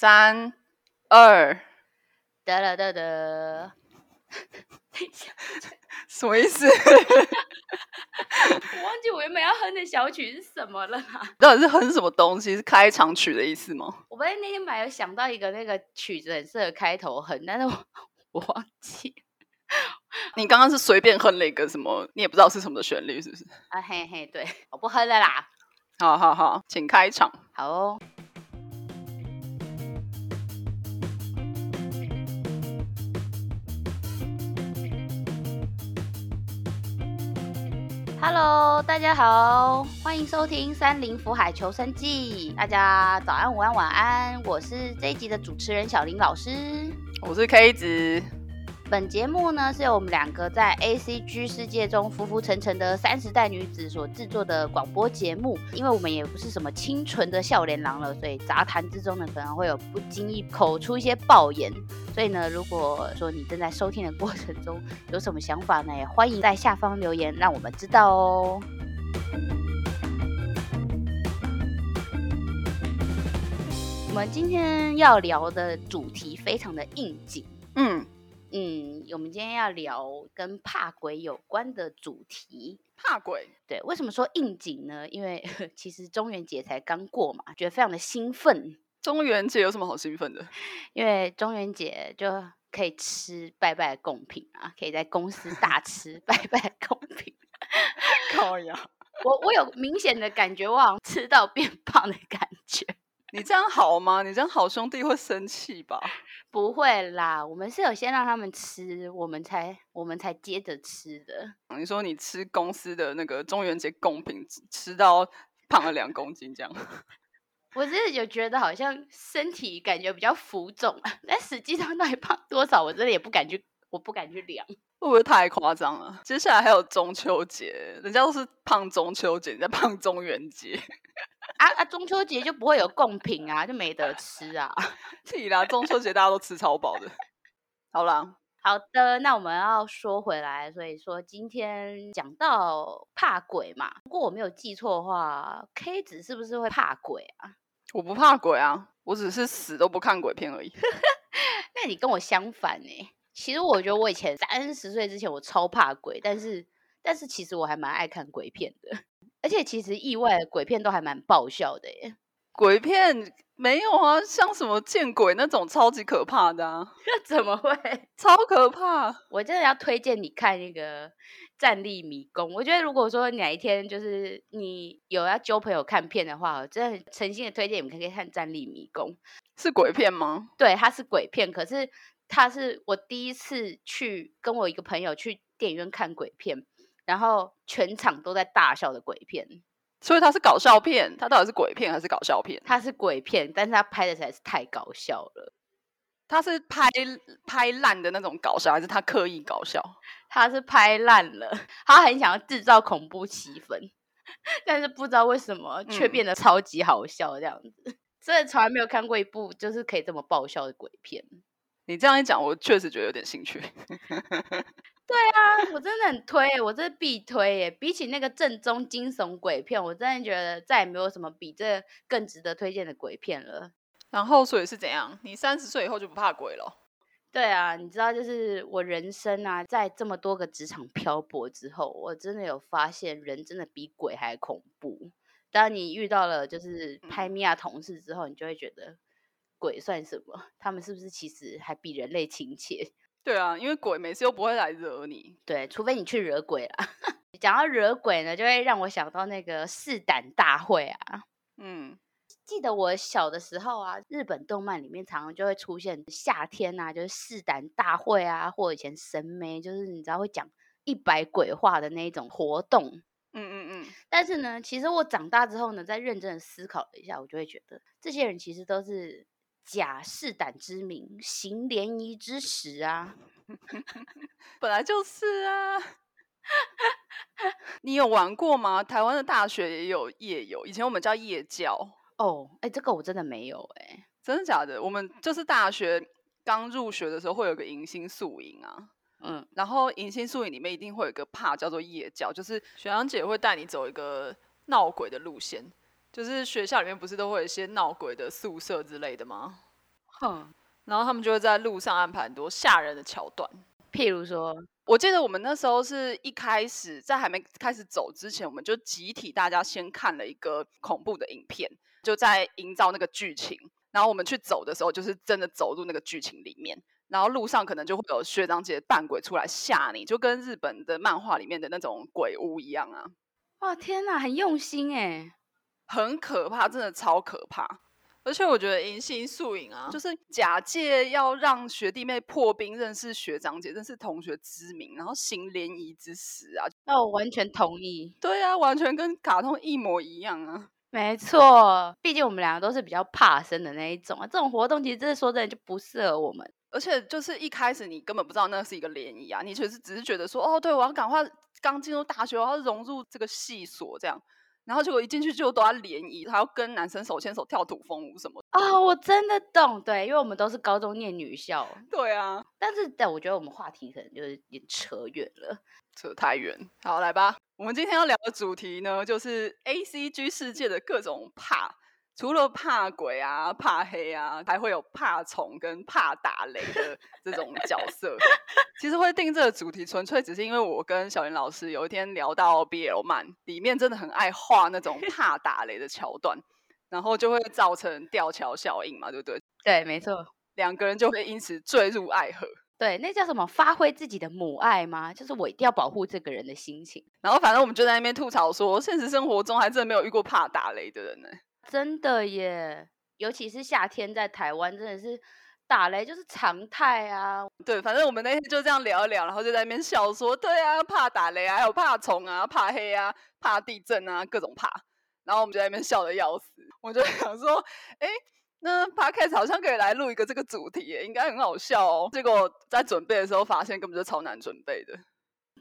三二，得了得得，等一下，什么意思？我忘记我原本要哼的小曲是什么了啦。到底是哼什么东西？是开场曲的意思吗？我本来那天本来有想到一个那个曲子很适合开头哼，但是我 我忘记你刚刚是随便哼了一个什么？你也不知道是什么的旋律，是不是？啊嘿嘿，对，我不哼了啦。好好好，请开场。好哦。Hello，大家好，欢迎收听《三林福海求生记》。大家早安、午安、晚安，我是这一集的主持人小林老师。我是 K 子。本节目呢是由我们两个在 A C G 世界中浮浮沉沉的三十代女子所制作的广播节目。因为我们也不是什么清纯的笑脸郎了，所以杂谈之中呢可能会有不经意口出一些爆言。所以呢，如果说你正在收听的过程中有什么想法呢，也欢迎在下方留言让我们知道哦。我们今天要聊的主题非常的应景。嗯，嗯，我们今天要聊跟怕鬼有关的主题。怕鬼。对，为什么说应景呢？因为 其实中元节才刚过嘛，觉得非常的兴奋。中元节有什么好兴奋的？因为中元节就可以吃拜拜的贡品啊，可以在公司大吃拜拜的贡品。靠呀！我我有明显的感觉，我好像吃到变胖的感觉。你这样好吗？你这样好兄弟会生气吧？不会啦，我们是有先让他们吃，我们才我们才接着吃的。你说你吃公司的那个中元节贡品，吃到胖了两公斤这样？我真的就觉得好像身体感觉比较浮肿，但实际上到底胖多少，我真的也不敢去，我不敢去量。会不会太夸张了？接下来还有中秋节，人家都是胖中秋节，你在 胖中元节。啊啊！中秋节就不会有贡品啊，就没得吃啊。气啦！中秋节大家都吃超饱的。好啦，好的，那我们要说回来，所以说今天讲到怕鬼嘛。如果我没有记错的话，K 子是不是会怕鬼啊？我不怕鬼啊，我只是死都不看鬼片而已。那你跟我相反呢？其实我觉得我以前三十岁之前我超怕鬼，但是但是其实我还蛮爱看鬼片的。而且其实意外鬼片都还蛮爆笑的耶，鬼片没有啊，像什么见鬼那种超级可怕的啊，怎么会 超可怕？我真的要推荐你看那个《战立迷宫》。我觉得如果说哪一天就是你有要揪朋友看片的话，我真的诚心的推荐你们可以看《战立迷宫》。是鬼片吗？对，它是鬼片，可是它是我第一次去跟我一个朋友去电影院看鬼片。然后全场都在大笑的鬼片，所以它是搞笑片。它到底是鬼片还是搞笑片？它是鬼片，但是它拍的实在是太搞笑了。他是拍拍烂的那种搞笑，还是他刻意搞笑？他是拍烂了，他很想要制造恐怖气氛，但是不知道为什么却变得超级好笑这样子。真的从来没有看过一部就是可以这么爆笑的鬼片。你这样一讲，我确实觉得有点兴趣。对啊，我真的很推，我这是必推耶！比起那个正宗惊悚鬼片，我真的觉得再也没有什么比这更值得推荐的鬼片了。然后，所以是怎样？你三十岁以后就不怕鬼了？对啊，你知道，就是我人生啊，在这么多个职场漂泊之后，我真的有发现，人真的比鬼还恐怖。当你遇到了就是拍米亚同事之后，你就会觉得鬼算什么？他们是不是其实还比人类亲切？对啊，因为鬼每次又不会来惹你，对，除非你去惹鬼了。讲到惹鬼呢，就会让我想到那个试胆大会啊。嗯，记得我小的时候啊，日本动漫里面常常就会出现夏天啊，就是试胆大会啊，或以前神眉，就是你知道会讲一百鬼话的那一种活动。嗯嗯嗯。但是呢，其实我长大之后呢，在认真的思考了一下，我就会觉得这些人其实都是。假试胆之名，行联谊之实啊！本来就是啊。你有玩过吗？台湾的大学也有夜游，以前我们叫夜教。哦，哎，这个我真的没有哎，真的假的？我们就是大学刚入学的时候会有个迎新宿营啊，嗯，然后迎新宿营里面一定会有个怕叫做夜教，就是学长姐会带你走一个闹鬼的路线。就是学校里面不是都会有一些闹鬼的宿舍之类的吗？哼，然后他们就会在路上安排很多吓人的桥段，譬如说，我记得我们那时候是一开始在还没开始走之前，我们就集体大家先看了一个恐怖的影片，就在营造那个剧情。然后我们去走的时候，就是真的走入那个剧情里面。然后路上可能就会有学长姐扮鬼出来吓你，就跟日本的漫画里面的那种鬼屋一样啊！哇，天哪，很用心哎，很可怕，真的超可怕。而且我觉得银杏素影啊，就是假借要让学弟妹破冰，认识学长姐，认识同学之名，然后行联谊之实啊。那我完全同意。对啊，完全跟卡通一模一样啊。没错，毕竟我们两个都是比较怕生的那一种啊。这种活动其实真的说真的就不适合我们。而且就是一开始你根本不知道那是一个联谊啊，你只是只是觉得说，哦，对我要赶快刚进入大学，我要融入这个系所这样。然后结果一进去就都要联谊，还要跟男生手牵手跳土风舞什么啊！我真的懂，对，因为我们都是高中念女校，对啊。但是，但我觉得我们话题可能就是有点扯远了，扯太远。好，来吧，我们今天要聊的主题呢，就是 A C G 世界的各种怕。除了怕鬼啊、怕黑啊，还会有怕虫跟怕打雷的 这种角色。其实会定这个主题，纯粹只是因为我跟小林老师有一天聊到 BL 漫，里面真的很爱画那种怕打雷的桥段，然后就会造成吊桥效应嘛，对不对？对，没错，两个人就会因此坠入爱河。对，那叫什么？发挥自己的母爱吗？就是我一定要保护这个人的心情。然后反正我们就在那边吐槽说，现实生活中还真的没有遇过怕打雷的人呢。真的耶，尤其是夏天在台湾，真的是打雷就是常态啊。对，反正我们那天就这样聊一聊，然后就在那边笑说，对啊，怕打雷啊，还有怕虫啊，怕黑啊，怕地震啊，各种怕。然后我们就在那边笑的要死。我就想说，哎，那 podcast 好像可以来录一个这个主题，应该很好笑哦。结果在准备的时候发现，根本就超难准备的。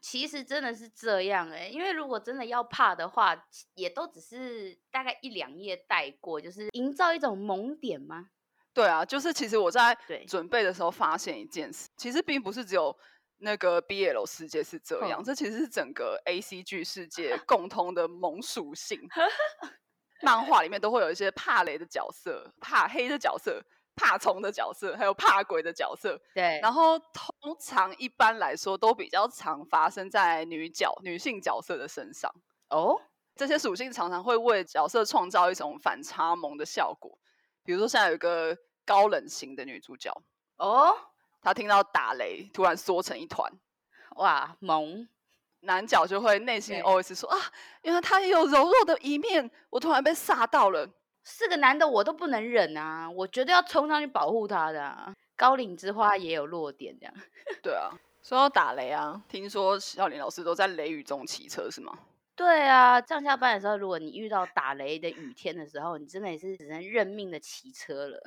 其实真的是这样哎，因为如果真的要怕的话，也都只是大概一两页带过，就是营造一种萌点吗？对啊，就是其实我在准备的时候发现一件事，其实并不是只有那个 BL 世界是这样，这其实是整个 ACG 世界 共通的萌属性。漫画里面都会有一些怕雷的角色、怕黑的角色。怕虫的角色，还有怕鬼的角色，对。然后通常一般来说都比较常发生在女角、女性角色的身上。哦，这些属性常常会为角色创造一种反差萌的效果。比如说，现在有一个高冷型的女主角，哦，她听到打雷，突然缩成一团，哇，萌。男角就会内心 always 说啊，原来他也有柔弱的一面，我突然被吓到了。四个男的我都不能忍啊！我绝对要冲上去保护他的。高岭之花也有弱点，这样。对啊，说到打雷啊，听说小林老师都在雷雨中骑车是吗？对啊，上下班的时候，如果你遇到打雷的雨天的时候，你真的也是只能认命的骑车了。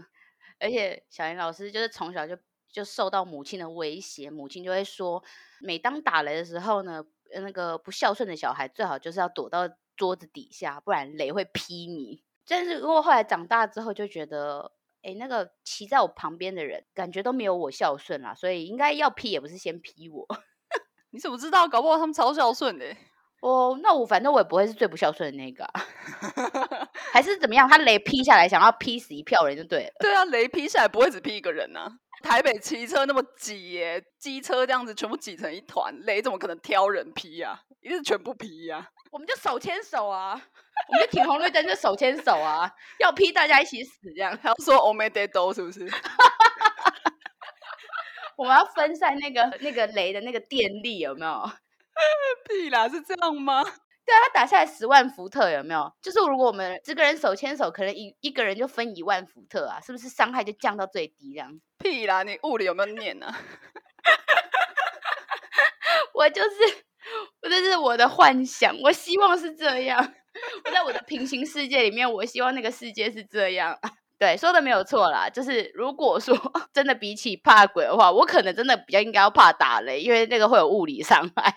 而且小林老师就是从小就就受到母亲的威胁，母亲就会说，每当打雷的时候呢，那个不孝顺的小孩最好就是要躲到桌子底下，不然雷会劈你。但是如果后来长大之后就觉得，哎，那个骑在我旁边的人感觉都没有我孝顺啦，所以应该要批也不是先批我。你怎么知道？搞不好他们超孝顺的。哦，那我反正我也不会是最不孝顺的那个，还是怎么样？他雷劈下来，想要劈死一票人就对了。对啊，雷劈下来不会只劈一个人呐。台北骑车那么挤耶，机车这样子全部挤成一团，雷怎么可能挑人劈呀？一定是全部劈呀。我们就手牵手啊。我们就停红绿灯就手牵手啊，要批大家一起死这样。还要说 o m e d a do 是不是？我们要分散那个那个雷的那个电力有没有？屁啦，是这样吗？对啊，他打下来十万伏特有没有？就是如果我们这个人手牵手，可能一一个人就分一万伏特啊，是不是伤害就降到最低这样？屁啦，你物理有没有念呢？我就是，我这是我的幻想，我希望是这样。我在我的平行世界里面，我希望那个世界是这样。对，说的没有错啦。就是如果说 真的比起怕鬼的话，我可能真的比较应该要怕打雷，因为那个会有物理伤害。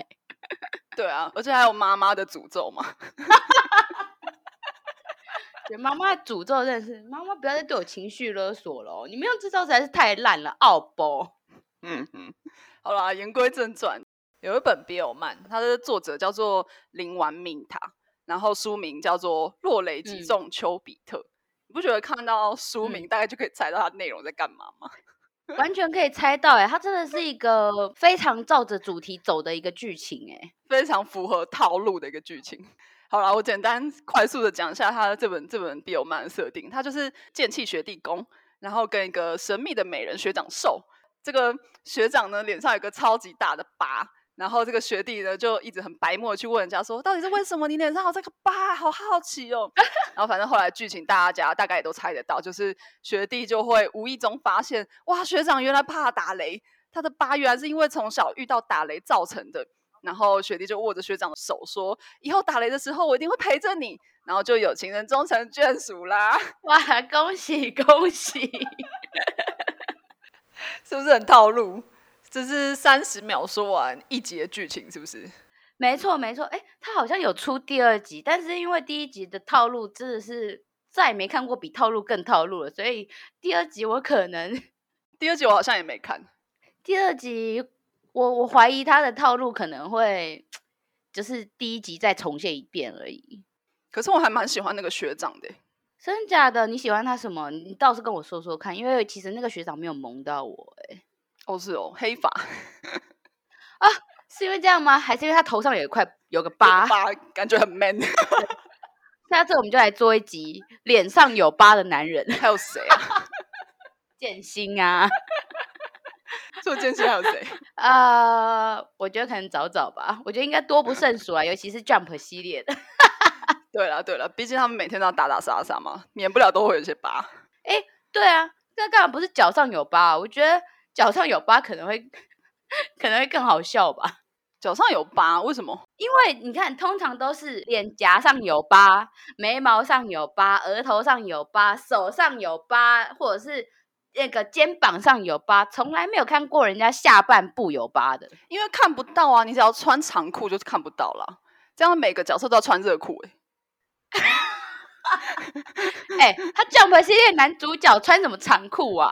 对啊，而且还有妈妈的诅咒嘛。对，妈妈的诅咒真的是，妈妈不要再对我情绪勒索了。你们用这招实在是太烂了，奥波。嗯嗯，好啦，言归正传，有一本比尔曼，它的作者叫做林完敏塔。然后书名叫做《落雷击中丘比特》，你不觉得看到书名大概就可以猜到它内容在干嘛吗？完全可以猜到，哎，它真的是一个非常照着主题走的一个剧情，哎，非常符合套路的一个剧情。好了，我简单快速的讲一下他的这本这本 B 友漫的设定，他就是剑气学弟攻，然后跟一个神秘的美人学长受，这个学长呢脸上有个超级大的疤。然后这个学弟呢，就一直很白目去问人家说，到底是为什么你脸上有这个疤？好好奇哦。然后反正后来剧情大家大概也都猜得到，就是学弟就会无意中发现，哇，学长原来怕打雷，他的疤原来是因为从小遇到打雷造成的。然后学弟就握着学长的手说，以后打雷的时候我一定会陪着你。然后就有情人终成眷属啦！哇，恭喜恭喜，是不是很套路？这是三十秒说完一集的剧情，是不是？没错，没错。哎，他好像有出第二集，但是因为第一集的套路真的是再也没看过比套路更套路了，所以第二集我可能 第二集我好像也没看。第二集我我怀疑他的套路可能会 就是第一集再重现一遍而已。可是我还蛮喜欢那个学长的，真假的？你喜欢他什么？你倒是跟我说说看，因为其实那个学长没有萌到我，哎。哦，是哦，黑发 啊，是因为这样吗？还是因为他头上有一块有个疤？疤感觉很 man。下次我们就来做一集脸上有疤的男人。还有谁啊？剑心啊？做剑心还有谁？啊，我觉得可能早早吧。我觉得应该多不胜数啊，尤其是 Jump 系列的。对了对了，毕竟他们每天都要打打杀杀嘛，免不了都会有些疤。哎，对啊，那干嘛不是脚上有疤？我觉得。脚上有疤可能会 可能会更好笑吧？脚上有疤为什么？因为你看，通常都是脸颊上有疤、眉毛上有疤、额头上有疤、手上有疤，或者是那个肩膀上有疤，从来没有看过人家下半部有疤的。因为看不到啊，你只要穿长裤就是看不到了。这样每个角色都要穿热裤哎。哎，他 Jump 系列男主角穿什么长裤啊？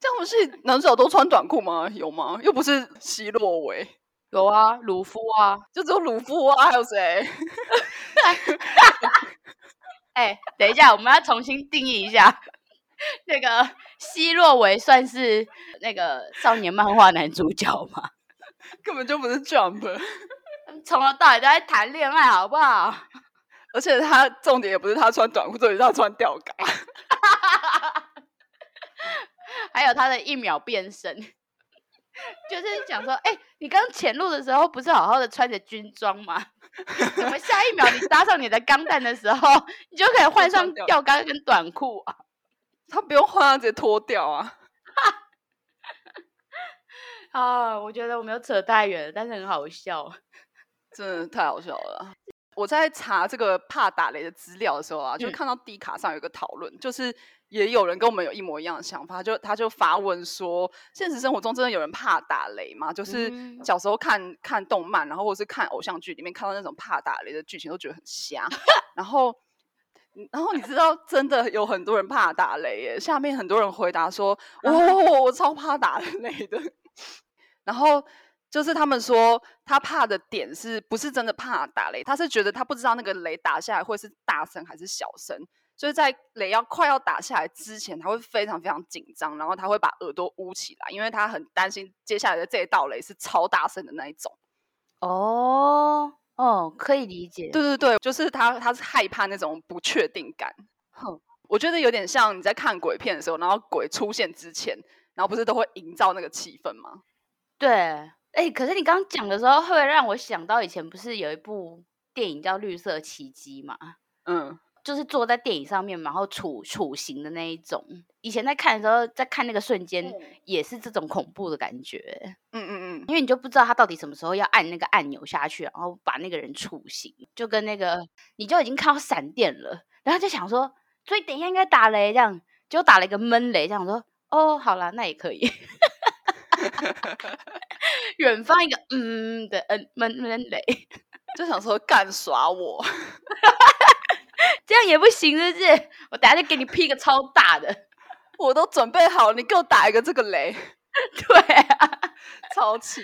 这样不是男主角都穿短裤吗？有吗？又不是希洛维，有啊，鲁夫啊，就只有鲁夫啊，还有谁？哎，等一下，我们要重新定义一下，那个希洛维算是那个少年漫画男主角吗？根本就不是 Jump，从头到尾都在谈恋爱，好不好？而且他重点也不是他穿短裤，重点是他穿吊嘎。还有他的一秒变身，就是讲说，哎，你刚潜入的时候不是好好的穿着军装吗？怎么下一秒你搭上你的钢弹的时候，你就可以换上吊杆跟短裤啊？他不用换，直接脱掉啊！啊，我觉得我没有扯太远了，但是很好笑，真的太好笑了。我在查这个怕打雷的资料的时候啊，就看到 D 卡上有一个讨论，就是也有人跟我们有一模一样的想法，就他就发问说：现实生活中真的有人怕打雷吗？就是小时候看看动漫，然后或是看偶像剧里面看到那种怕打雷的剧情，都觉得很瞎。然后，然后你知道真的有很多人怕打雷耶？下面很多人回答说：我我我超怕打雷的。然后。就是他们说他怕的点是不是真的怕打雷？他是觉得他不知道那个雷打下来会是大声还是小声，所以在雷要快要打下来之前，他会非常非常紧张，然后他会把耳朵捂起来，因为他很担心接下来的这一道雷是超大声的那一种。哦哦，可以理解。对对对，就是他他是害怕那种不确定感。哼，我觉得有点像你在看鬼片的时候，然后鬼出现之前，然后不是都会营造那个气氛吗？对。哎，可是你刚刚讲的时候，会让我想到以前不是有一部电影叫《绿色奇迹》嘛？嗯，就是坐在电影上面，然后处处刑的那一种。以前在看的时候，在看那个瞬间，也是这种恐怖的感觉。嗯嗯嗯，因为你就不知道他到底什么时候要按那个按钮下去，然后把那个人处刑，就跟那个你就已经看到闪电了，然后就想说，所以等一下应该打雷，这样就打了一个闷雷，这样说，哦，好了，那也可以。远方一个嗯的嗯闷闷雷，就想说干耍我，这样也不行，是不是？我等下就给你劈个超大的，我都准备好，你给我打一个这个雷，对啊，超气。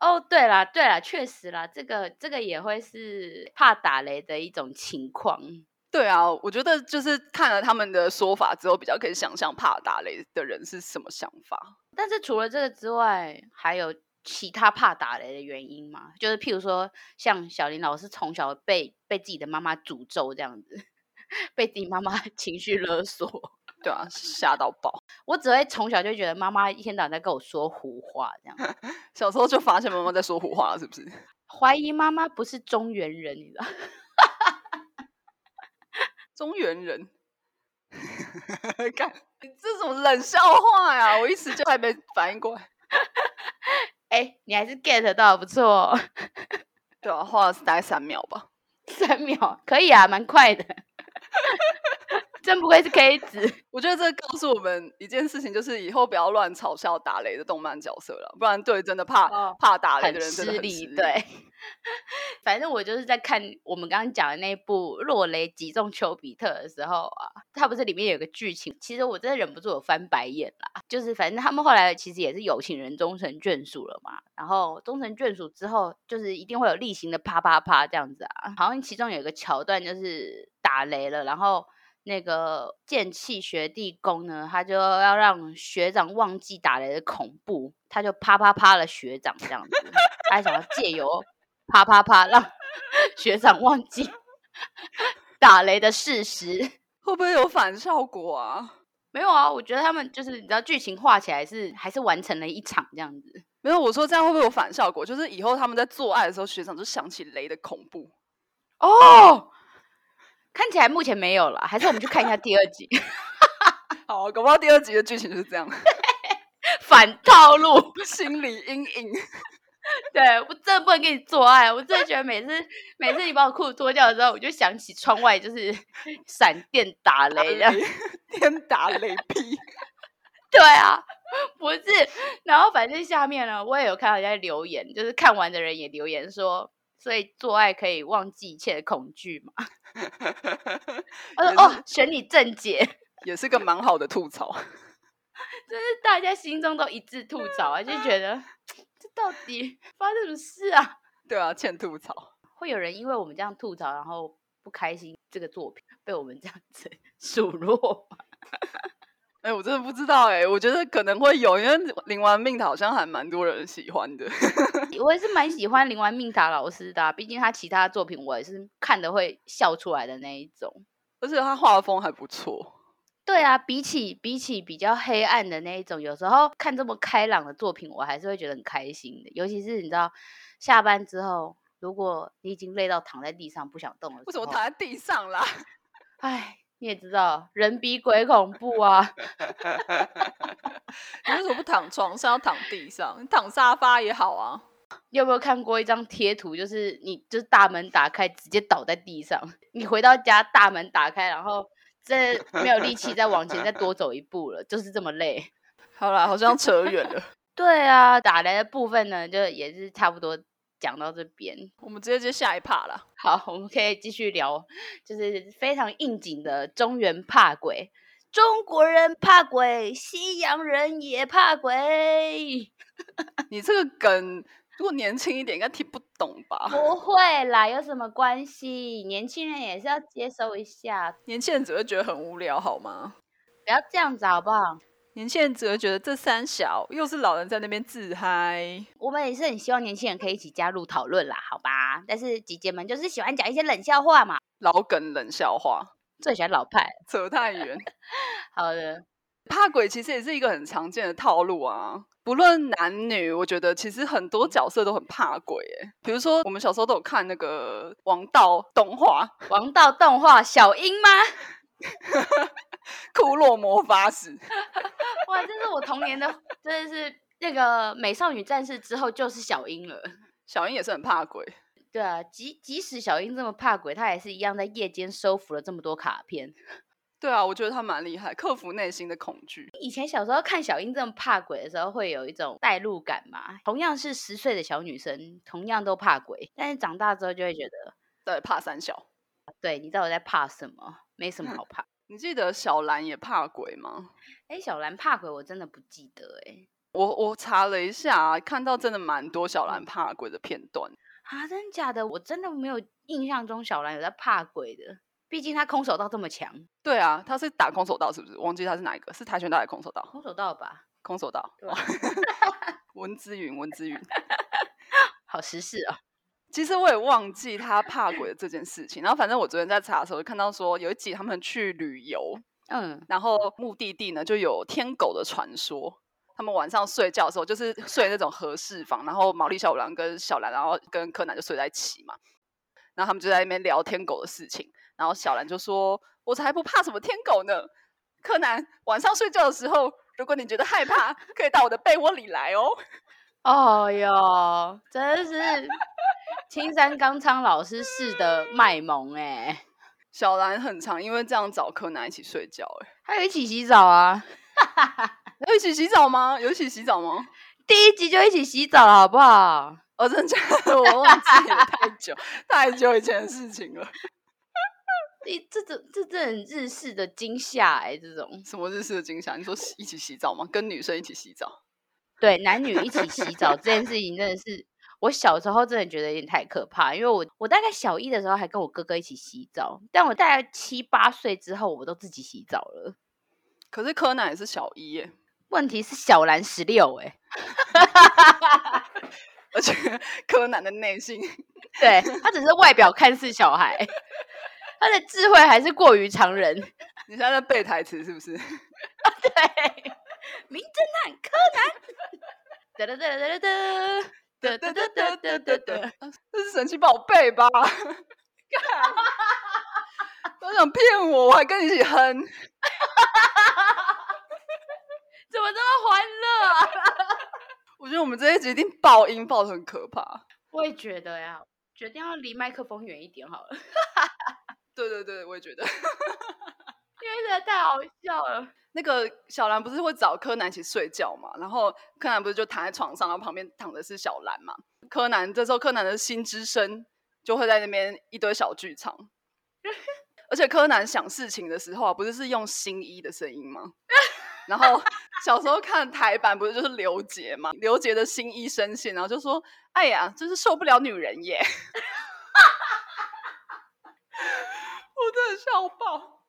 哦，对啦对啦，确实啦，这个这个也会是怕打雷的一种情况。对啊，我觉得就是看了他们的说法之后，比较可以想象怕打雷的人是什么想法。但是除了这个之外，还有其他怕打雷的原因吗？就是譬如说，像小林老师从小被被自己的妈妈诅咒这样子，被自己妈妈 情绪勒索，对啊，吓到爆。我只会从小就觉得妈妈一天到晚在跟我说胡话，这样。小时候就发现妈妈在说胡话了，是不是？怀疑妈妈不是中原人，你知道？中原人，看这种冷笑话呀！我一时就还没反应过来。哎，你还是 get 到不错哦。对啊，花了大概三秒吧。三秒可以啊，蛮快的。真不愧是 K 子，我觉得这告诉我们一件事情，就是以后不要乱嘲笑打雷的动漫角色了，不然对真的怕怕打雷的人真的很失礼。对，反正我就是在看我们刚刚讲的那部《落雷击中丘比特》的时候啊，它不是里面有个剧情，其实我真的忍不住有翻白眼啦。就是反正他们后来其实也是有情人终成眷属了嘛，然后终成眷属之后，就是一定会有例行的啪啪啪这样子啊。好像其中有一个桥段就是打雷了，然后。那个剑气学弟公呢，他就要让学长忘记打雷的恐怖，他就啪啪啪了学长这样子，他想要借由啪啪啪让 学长忘记 打雷的事实，会不会有反效果啊？没有啊，我觉得他们就是你知道剧情画起来是还是完成了一场这样子。没有，我说这样会不会有反效果？就是以后他们在做爱的时候，学长就想起雷的恐怖哦。看起来目前没有了，还是我们去看一下第二集。好，搞不好第二集的剧情就是这样，反套路，心理阴影。对我真的不能跟你做爱，我真的觉得每次每次你把我裤子脱掉的时候，我就想起窗外就是闪电打雷的，天打雷劈。对啊，不是，然后反正下面呢，我也有看到人家留言，就是看完的人也留言说。所以做爱可以忘记一切的恐惧嘛？他说：“哦，选你正解，也是个蛮好的吐槽。就是大家心中都一致吐槽啊，就觉得这到底发生什么事啊？对啊，欠吐槽。会有人因为我们这样吐槽，然后不开心这个作品被我们这样子数落吗？”哎，我真的不知道哎，我觉得可能会有，因为《灵丸命塔》好像还蛮多人喜欢的。我也是蛮喜欢《灵丸命塔》老师的，毕竟他其他作品我也是看的会笑出来的那一种，而且他画风还不错。对啊，比起比起比较黑暗的那一种，有时候看这么开朗的作品，我还是会觉得很开心的。尤其是你知道，下班之后，如果你已经累到躺在地上不想动了，为什么躺在地上啦？哎。你也知道，人比鬼恐怖啊！你为什么不躺床上，要躺地上？你躺沙发也好啊。你有没有看过一张贴图？就是你就是大门打开，直接倒在地上。你回到家，大门打开，然后这没有力气再往前再多走一步了，就是这么累。好了，好像扯远了。对啊，打雷的部分呢，就也是差不多。讲到这边，我们直接接下一趴了。好，我们可以继续聊，就是非常应景的中原怕鬼。中国人怕鬼，西洋人也怕鬼。你这个梗，如果年轻一点，应该听不懂吧？不会啦，有什么关系？年轻人也是要接收一下。年轻人只会觉得很无聊，好吗？不要这样子，好不好？年轻人只会觉得这三小又是老人在那边自嗨。我们也是很希望年轻人可以一起加入讨论啦，好吧？但是姐姐们就是喜欢讲一些冷笑话嘛，老梗冷笑话，最喜欢老派，扯太远。好的，怕鬼其实也是一个很常见的套路啊，不论男女，我觉得其实很多角色都很怕鬼。哎，比如说我们小时候都有看那个王道动画，王道动画小樱吗？库洛魔法使，哇！这是我童年的，真的是那个美少女战士之后就是小樱了。小樱也是很怕鬼，对啊，即即使小樱这么怕鬼，她也是一样在夜间收服了这么多卡片。对啊，我觉得她蛮厉害，克服内心的恐惧。以前小时候看小樱这么怕鬼的时候，会有一种代入感嘛。同样是十岁的小女生，同样都怕鬼，但是长大之后就会觉得，对，怕三小。对，你知道我在怕什么？没什么好怕。你记得小兰也怕鬼吗？哎，小兰怕鬼，我真的不记得哎。我我查了一下，看到真的蛮多小兰怕鬼的片段啊，真的假的？我真的没有印象中小兰有在怕鬼的。毕竟他空手道这么强。对啊，他是打空手道是不是？忘记他是哪一个？是跆拳道还是空手道？空手道吧。空手道。文之云，文之云，好时事哦。其实我也忘记他怕鬼的这件事情。然后反正我昨天在查的时候，看到说有一集他们去旅游，嗯，然后目的地呢就有天狗的传说。他们晚上睡觉的时候，就是睡那种合适房，然后毛利小五郎跟小兰，然后跟柯南就睡在一起嘛。然后他们就在那边聊天狗的事情。然后小兰就说：“我才不怕什么天狗呢！”柯南晚上睡觉的时候，如果你觉得害怕，可以到我的被窝里来哦。哦哟，真是青山刚昌老师式的卖萌哎！小兰很常，因为这样找柯南一起睡觉哎，还有一起洗澡啊？有一起洗澡吗？有一起洗澡吗？第一集就一起洗澡了，好不好？哦，真的假的？我忘记了，太久太久以前的事情了。你这种这这很日式的惊吓哎，这种什么日式的惊吓？你说一起洗澡吗？跟女生一起洗澡？对，男女一起洗澡这件事情真的是我小时候真的觉得有点太可怕，因为我我大概小一的时候还跟我哥哥一起洗澡，但我大概七八岁之后我都自己洗澡了。可是柯南也是小一耶，问题是小兰十六哎，而且柯南的内心，对他只是外表看似小孩。他的智慧还是过于常人。你现在在背台词是不是？对，名侦探柯南。哒哒哒哒哒哒哒哒哒哒哒，这是神奇宝贝吧？都想骗我，我还跟你一起哼。怎么这么欢乐？我觉得我们这一集一定爆音爆的很可怕。我也觉得呀，决定要离麦克风远一点好了。对对对，我也觉得，因为实在太好笑了。那个小兰不是会找柯南一起睡觉嘛？然后柯南不是就躺在床上，然后旁边躺的是小兰嘛？柯南这时候柯南的心之声就会在那边一堆小剧场，而且柯南想事情的时候啊，不是是用新一的声音吗？然后小时候看台版不是就是刘杰嘛？刘杰的新一声线，然后就说：“哎呀，真是受不了女人耶。”我真的笑爆！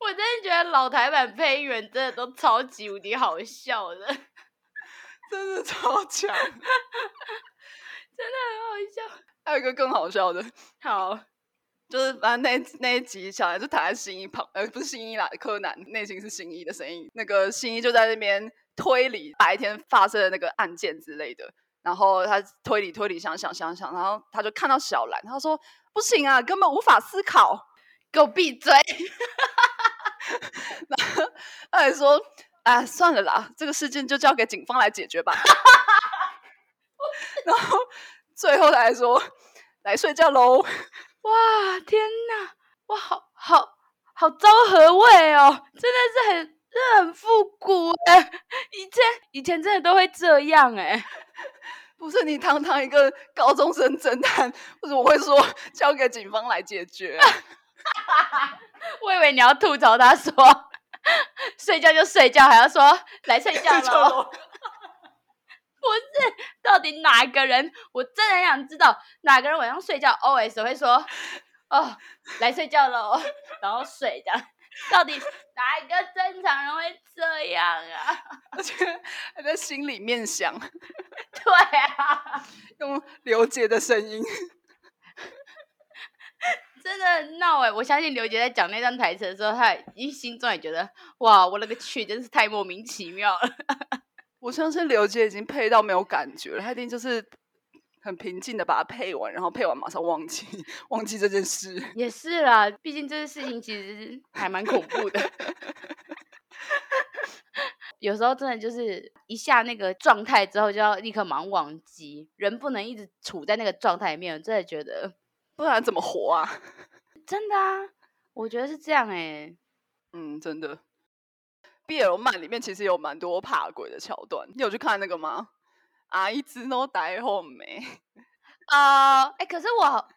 我真的觉得老台版配音员真的都超级无敌好笑的，真的超强，真的很好笑。还有一个更好笑的，好，就是反正那那一集小兰就躺在新一旁，呃，不是新一啦，柯南内心是新一的声音，那个新一就在那边推理白天发生的那个案件之类的，然后他推理推理想想想想，然后他就看到小兰，他说。不行啊，根本无法思考，给我闭嘴！他还说：“啊，算了啦，这个事件就交给警方来解决吧。”然后最后他还说：“来睡觉喽！”哇，天哪！哇，好好好昭和味哦，真的是很，真的很复古哎！以前以前真的都会这样哎。不是你堂堂一个高中生侦探，为什么会说交给警方来解决？我以为你要吐槽他说 睡觉就睡觉，还要说来睡觉了。不是，到底哪个人？我真的很想知道哪个人晚上睡觉 OS 会说哦来睡觉喽，然后睡这样。到底哪一个正常人会这样啊？而且还在心里面想，对啊，用刘杰的声音，真的很闹哎！我相信刘杰在讲那段台词的时候，他一心中也觉得哇，我那个去真是太莫名其妙了。我相信刘杰已经配到没有感觉了，他一定就是。很平静的把它配完，然后配完马上忘记 忘记这件事。也是啦，毕竟这件事情其实还蛮恐怖的。有时候真的就是一下那个状态之后，就要立刻忙忘记。人不能一直处在那个状态里面，我真的觉得不然怎么活啊？真的啊，我觉得是这样哎。嗯，真的。B L 漫里面其实有蛮多怕鬼的桥段，你有去看那个吗？啊，一直都待后没啊！哎，可是我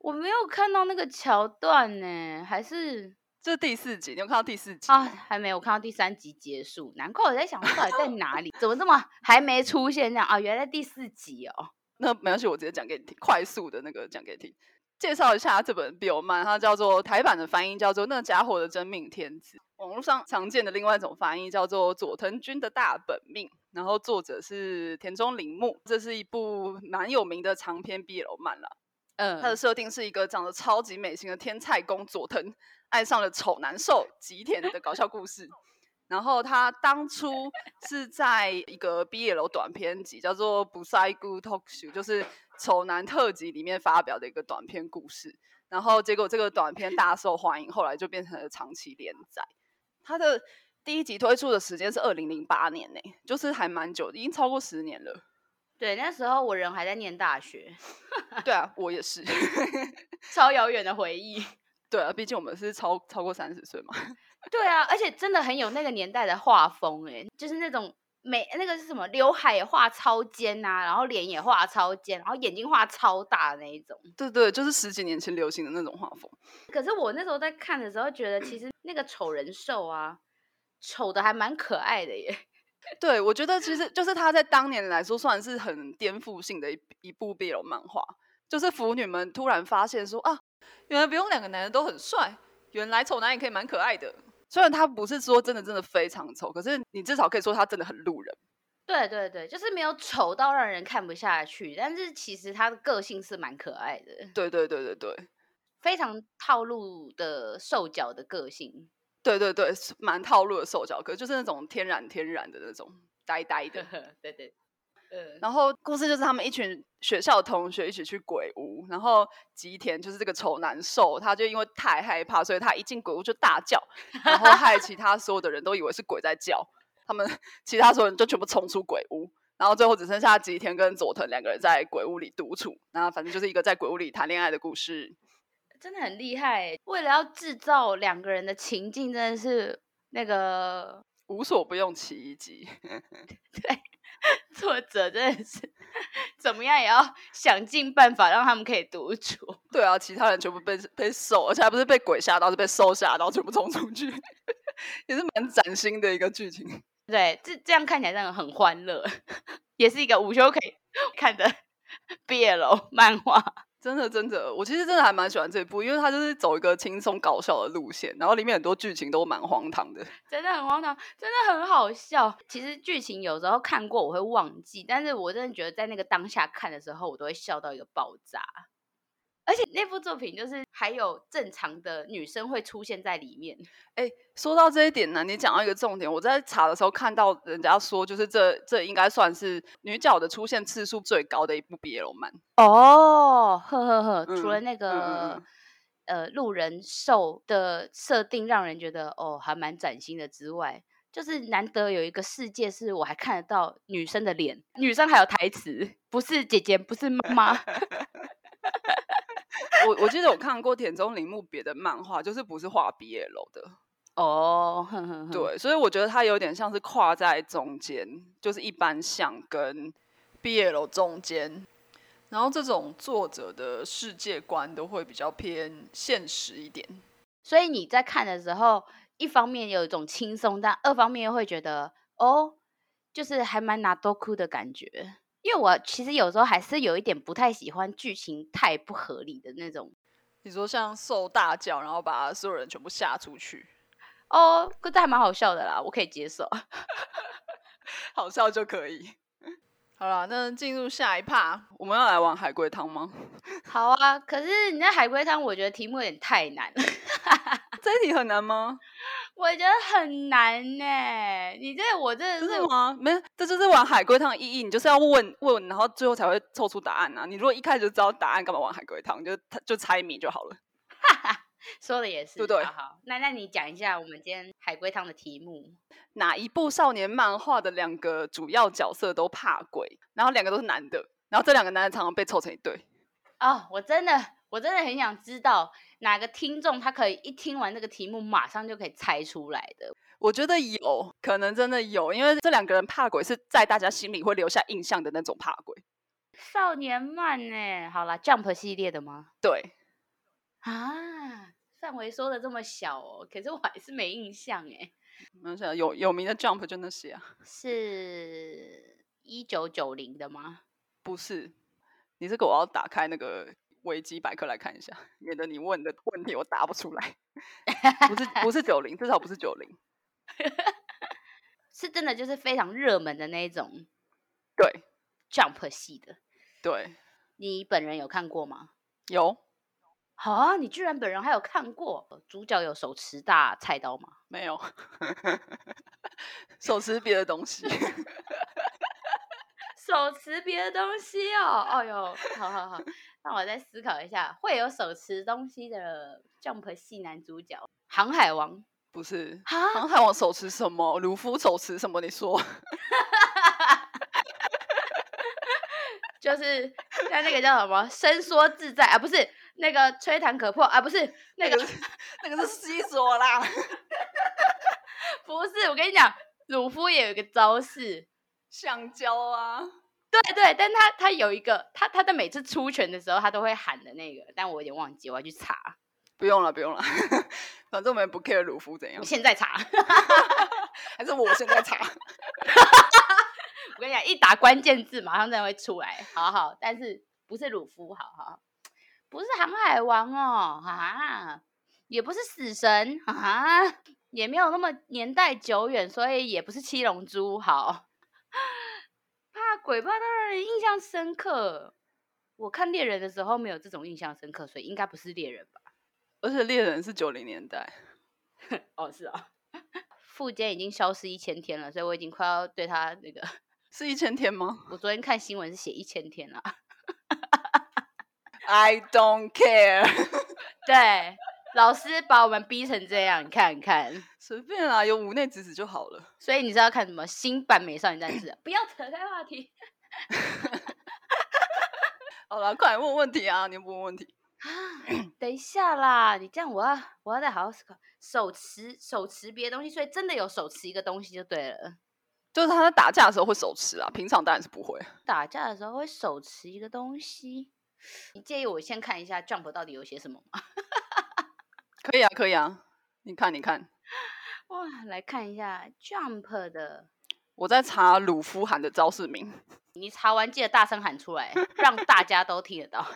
我没有看到那个桥段呢，还是这第四集？你有看到第四集啊？还没有，我看到第三集结束。难怪我在想，到底在哪里？怎么这么还没出现？这样啊？原来第四集哦。那没关系，我直接讲给你听，快速的那个讲给你听。介绍一下这本 BL 漫，它叫做台版的翻译叫做《那家伙的真命天子》，网络上常见的另外一种翻译叫做《佐藤君的大本命》，然后作者是田中绫木，这是一部蛮有名的长篇 BL 漫了。嗯，它的设定是一个长得超级美型的天菜公佐藤爱上了丑男兽吉田的搞笑故事。然后他当初是在一个 BL 短篇集叫做《不塞古 Talk Show》，就是丑男特辑里面发表的一个短篇故事。然后结果这个短片大受欢迎，后来就变成了长期连载。它的第一集推出的时间是二零零八年呢，就是还蛮久，已经超过十年了。对，那时候我人还在念大学。对啊，我也是，超遥远的回忆。对啊，毕竟我们是超超过三十岁嘛。对啊，而且真的很有那个年代的画风哎，就是那种美，那个是什么？刘海也画超尖呐，然后脸也画超尖，然后眼睛画超大的那一种。对对，就是十几年前流行的那种画风。可是我那时候在看的时候，觉得其实那个丑人兽啊，丑的还蛮可爱的耶。对，我觉得其实就是他在当年来说，算是很颠覆性的一一部 BL 漫画，就是腐女们突然发现说啊。原来不用两个男人都很帅，原来丑男也可以蛮可爱的。虽然他不是说真的真的非常丑，可是你至少可以说他真的很路人。对对对，就是没有丑到让人看不下去，但是其实他的个性是蛮可爱的。对对对对对，非常套路的瘦脚的个性。对对对，蛮套路的瘦脚可，就是那种天然天然的那种呆呆的。对对。然后故事就是他们一群学校同学一起去鬼屋，然后吉田就是这个丑男兽，他就因为太害怕，所以他一进鬼屋就大叫，然后害其他所有的人都以为是鬼在叫，他们 其他所有人就全部冲出鬼屋，然后最后只剩下吉田跟佐藤两个人在鬼屋里独处，然后反正就是一个在鬼屋里谈恋爱的故事，真的很厉害。为了要制造两个人的情境，真的是那个无所不用其极，对。作者真的是怎么样也要想尽办法让他们可以独处。对啊，其他人全部被被收，而且还不是被鬼吓到，是被兽吓到，全部冲出去，也是蛮崭新的一个剧情。对，这这样看起来真的很欢乐，也是一个午休可以看的 BL 漫画。真的，真的，我其实真的还蛮喜欢这部，因为它就是走一个轻松搞笑的路线，然后里面很多剧情都蛮荒唐的，真的很荒唐，真的很好笑。其实剧情有时候看过我会忘记，但是我真的觉得在那个当下看的时候，我都会笑到一个爆炸。而且那部作品就是还有正常的女生会出现在里面。哎，说到这一点呢，你讲到一个重点，我在查的时候看到人家说，就是这这应该算是女角的出现次数最高的一部 BL 漫。哦，呵呵呵，除了那个呃路人兽的设定让人觉得哦还蛮崭新的之外，就是难得有一个世界是我还看得到女生的脸，女生还有台词，不是姐姐，不是妈妈。我我记得我看过田中铃木别的漫画，就是不是画 BL 的。哦，对，所以我觉得它有点像是跨在中间，就是一般像跟 BL 中间，然后这种作者的世界观都会比较偏现实一点，所以你在看的时候，一方面有一种轻松，但二方面又会觉得哦，就是还蛮拿多哭的感觉。因为我其实有时候还是有一点不太喜欢剧情太不合理的那种。你说像受大叫，然后把所有人全部吓出去，哦，可这还蛮好笑的啦，我可以接受，好笑就可以。好了，那进入下一趴，我们要来玩海龟汤吗？好啊，可是你那海龟汤，我觉得题目有点太难了。这一题很难吗？我觉得很难呢。你这我这是吗？没，这就是玩海龟汤的意义。你就是要问问，然后最后才会凑出答案啊。你如果一开始就知道答案，干嘛玩海龟汤？就就猜谜就好了。哈 哈说的也是，对不对？好，那那你讲一下我们今天海龟汤的题目。哪一部少年漫画的两个主要角色都怕鬼？然后两个都是男的，然后这两个男的常常被凑成一对。哦，我真的，我真的很想知道。哪个听众他可以一听完这个题目，马上就可以猜出来的？我觉得有可能真的有，因为这两个人怕鬼是在大家心里会留下印象的那种怕鬼。少年漫呢？好啦 j u m p 系列的吗？对。啊，范围说的这么小哦，可是我还是没印象哎。没事，有有名的 Jump 就那些啊。是一九九零的吗？不是，你这个我要打开那个。维基百科来看一下，免得你问的问题我答不出来。不是不是九零，至少不是九零，是真的就是非常热门的那一种。对，Jump 系的。对，你本人有看过吗？有。好啊，你居然本人还有看过？主角有手持大菜刀吗？没有，手持别的东西。手持别的东西哦，哎呦，好好好，让我再思考一下，会有手持东西的 Jump 系男主角，航海王不是？航海王手持什么？鲁夫手持什么？你说？就是像那个叫什么伸缩自在啊，不是那个吹弹可破啊，不是那个那个是西索啦，不是，我跟你讲，鲁夫也有一个招式，橡胶啊。对对，但他他有一个，他他的每次出拳的时候，他都会喊的那个，但我有点忘记，我要去查。不用了，不用了，反正我们不 care 鲁夫怎样。现在查，还是我现在查？我跟你讲，一打关键字，马上就会出来。好好，但是不是鲁夫，好好，不是航海王哦，啊，也不是死神啊，也没有那么年代久远，所以也不是七龙珠，好。鬼怕当然印象深刻。我看猎人的时候没有这种印象深刻，所以应该不是猎人吧？而且猎人是九零年代。哦，是啊。富坚已经消失一千天了，所以我已经快要对他那个 是一千天吗？我昨天看新闻是写一千天了。I don't care。对。老师把我们逼成这样，你看看，随便啦，有五内指子就好了。所以你知道看什么新版美少女战士？不要扯开话题。好了，快来问问题啊！你不问问题啊？等一下啦，你这样我要我要再好好思考。手持手持别的东西，所以真的有手持一个东西就对了。就是他在打架的时候会手持啊，平常当然是不会。打架的时候会手持一个东西，你介意我先看一下 Jump 到底有些什么吗？可以啊，可以啊，你看，你看，哇，来看一下 Jump 的，我在查鲁夫喊的招式名，你查完记得大声喊出来，让大家都听得到。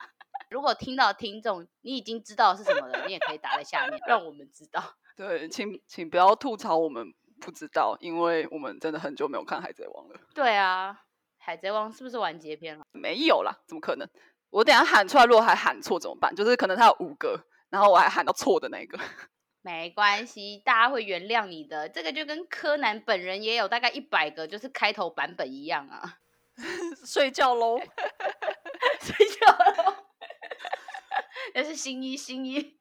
如果听到听众，你已经知道是什么了，你也可以打在下面，让我们知道。对，请请不要吐槽我们不知道，因为我们真的很久没有看海贼王了。对啊，海贼王是不是完结篇了？没有啦，怎么可能？我等下喊出来，如果还喊错怎么办？就是可能他有五个。然后我还喊到错的那个，没关系，大家会原谅你的。这个就跟柯南本人也有大概一百个，就是开头版本一样啊。睡觉喽，睡觉喽，那是新一新一。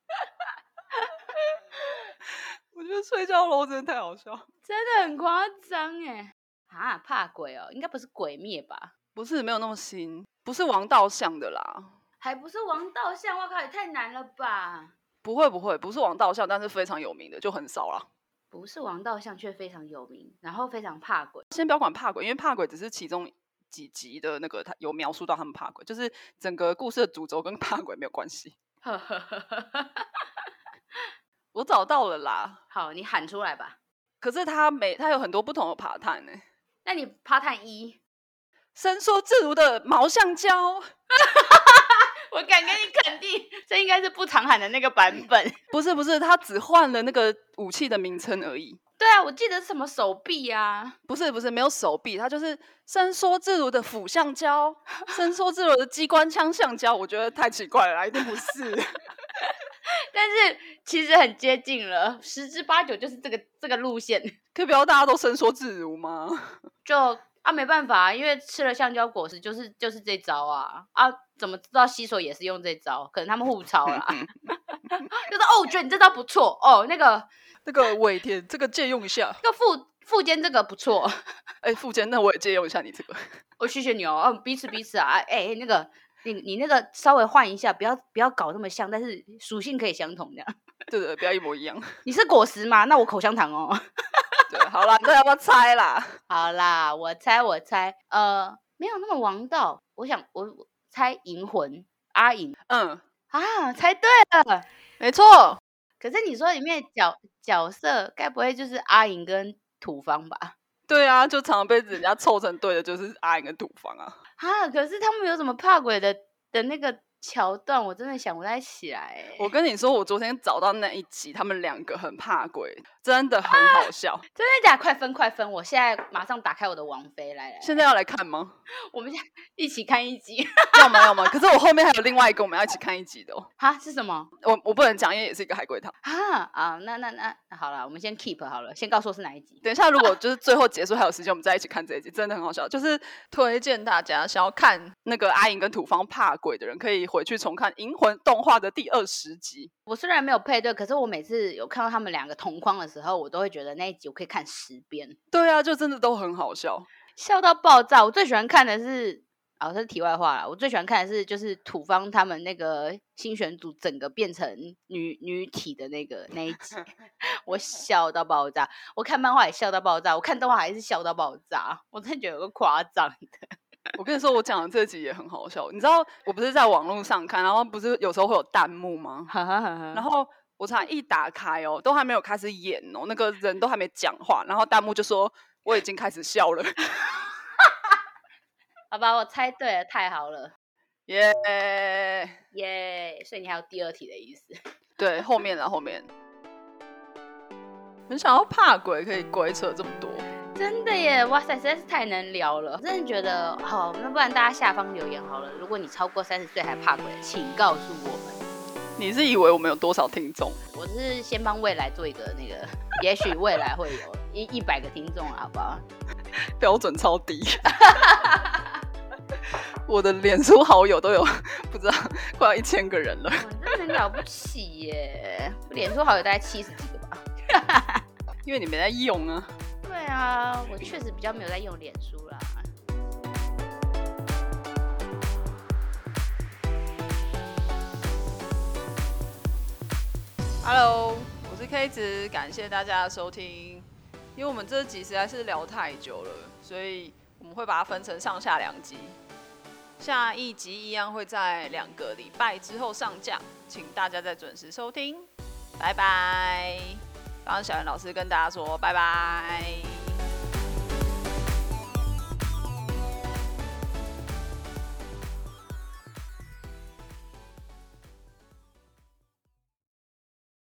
我觉得睡觉喽真的太好笑，真的很夸张哎。啊，怕鬼哦，应该不是鬼灭吧？不是，没有那么新，不是王道像的啦。还不是王道相，我靠，也太难了吧！不会不会，不是王道相，但是非常有名的就很少了。不是王道相，却非常有名，然后非常怕鬼。先不要管怕鬼，因为怕鬼只是其中几集的那个，他有描述到他们怕鬼，就是整个故事的主轴跟怕鬼没有关系。我找到了啦，好，你喊出来吧。可是他每他有很多不同的爬探呢。那你爬探一，伸缩自如的毛橡胶。我敢跟你肯定，这应该是不常喊的那个版本。不是不是，他只换了那个武器的名称而已。对啊，我记得是什么手臂啊？不是不是，没有手臂，它就是伸缩自如的斧橡胶，伸缩自如的机关枪橡胶。我觉得太奇怪了，一定不是。但是其实很接近了，十之八九就是这个这个路线。可以不要大家都伸缩自如吗？就。啊，没办法，啊因为吃了橡胶果实，就是就是这招啊啊！怎么知道西索也是用这招？可能他们互抄啦。就是哦，我觉得你这招不错哦，那个 那个尾田，这个借用一下。那副副肩这个不错，哎，副肩，那我也借用一下你这个。我，谢谢你哦，哦，彼此彼此啊，哎，那个你你那个稍微换一下，不要不要搞那么像，但是属性可以相同这样。对对，不要一模一样。你是果实吗？那我口香糖哦。好了，那要不要猜啦？好啦，我猜，我猜，呃，没有那么王道。我想，我猜银魂阿银。嗯，啊，猜对了，没错。可是你说里面角角色，该不会就是阿银跟土方吧？对啊，就常常被人家凑成对的，就是阿银跟土方啊。啊，可是他们有什么怕鬼的的那个桥段我真的想不太起来。我跟你说，我昨天找到那一集，他们两个很怕鬼，真的很好笑。真的假？快分快分！我现在马上打开我的王妃来来。现在要来看吗？我们一起看一集。要吗？要吗？可是我后面还有另外一个，我们要一起看一集的哦。哈？是什么？我我不能讲，因为也是一个海龟汤。啊啊！那那那好了，我们先 keep 好了，先告诉我是哪一集。等一下，如果就是最后结束还有时间，我们再一起看这一集，真的很好笑。就是推荐大家想要看那个阿莹跟土方怕鬼的人，可以回去重看《银魂》动画的第二十集。我虽然没有配对，可是我每次有看到他们两个同框的时候，我都会觉得那一集我可以看十遍。对啊，就真的都很好笑，笑到爆炸。我最喜欢看的是，哦，这是题外话了。我最喜欢看的是，就是土方他们那个新选组整个变成女女体的那个那一集，我笑到爆炸。我看漫画也笑到爆炸，我看动画还是笑到爆炸。我真的觉得有个夸张的。我跟你说，我讲的这集也很好笑。你知道，我不是在网络上看，然后不是有时候会有弹幕吗？然后我才一打开哦，都还没有开始演哦，那个人都还没讲话，然后弹幕就说我已经开始笑了。好吧，我猜对了，太好了，耶耶！所以你还有第二题的意思？对，后面的后面，很想要怕鬼，可以鬼扯这么多。真的耶，哇塞，实在是太能聊了。真的觉得好，那不然大家下方留言好了。如果你超过三十岁还怕鬼，请告诉我们。你是以为我们有多少听众？我是先帮未来做一个那个，也许未来会有一一百个听众好不好？标准超低。我的脸书好友都有不知道快要一千个人了，真的很了不起耶！脸书好友大概七十几个吧，因为你没在用啊。对啊，我确实比较没有在用脸书啦。Hello，我是 K 子，感谢大家的收听。因为我们这集实在是聊太久了，所以我们会把它分成上下两集。下一集一样会在两个礼拜之后上架，请大家再准时收听。拜拜。刚刚小袁老师跟大家说拜拜。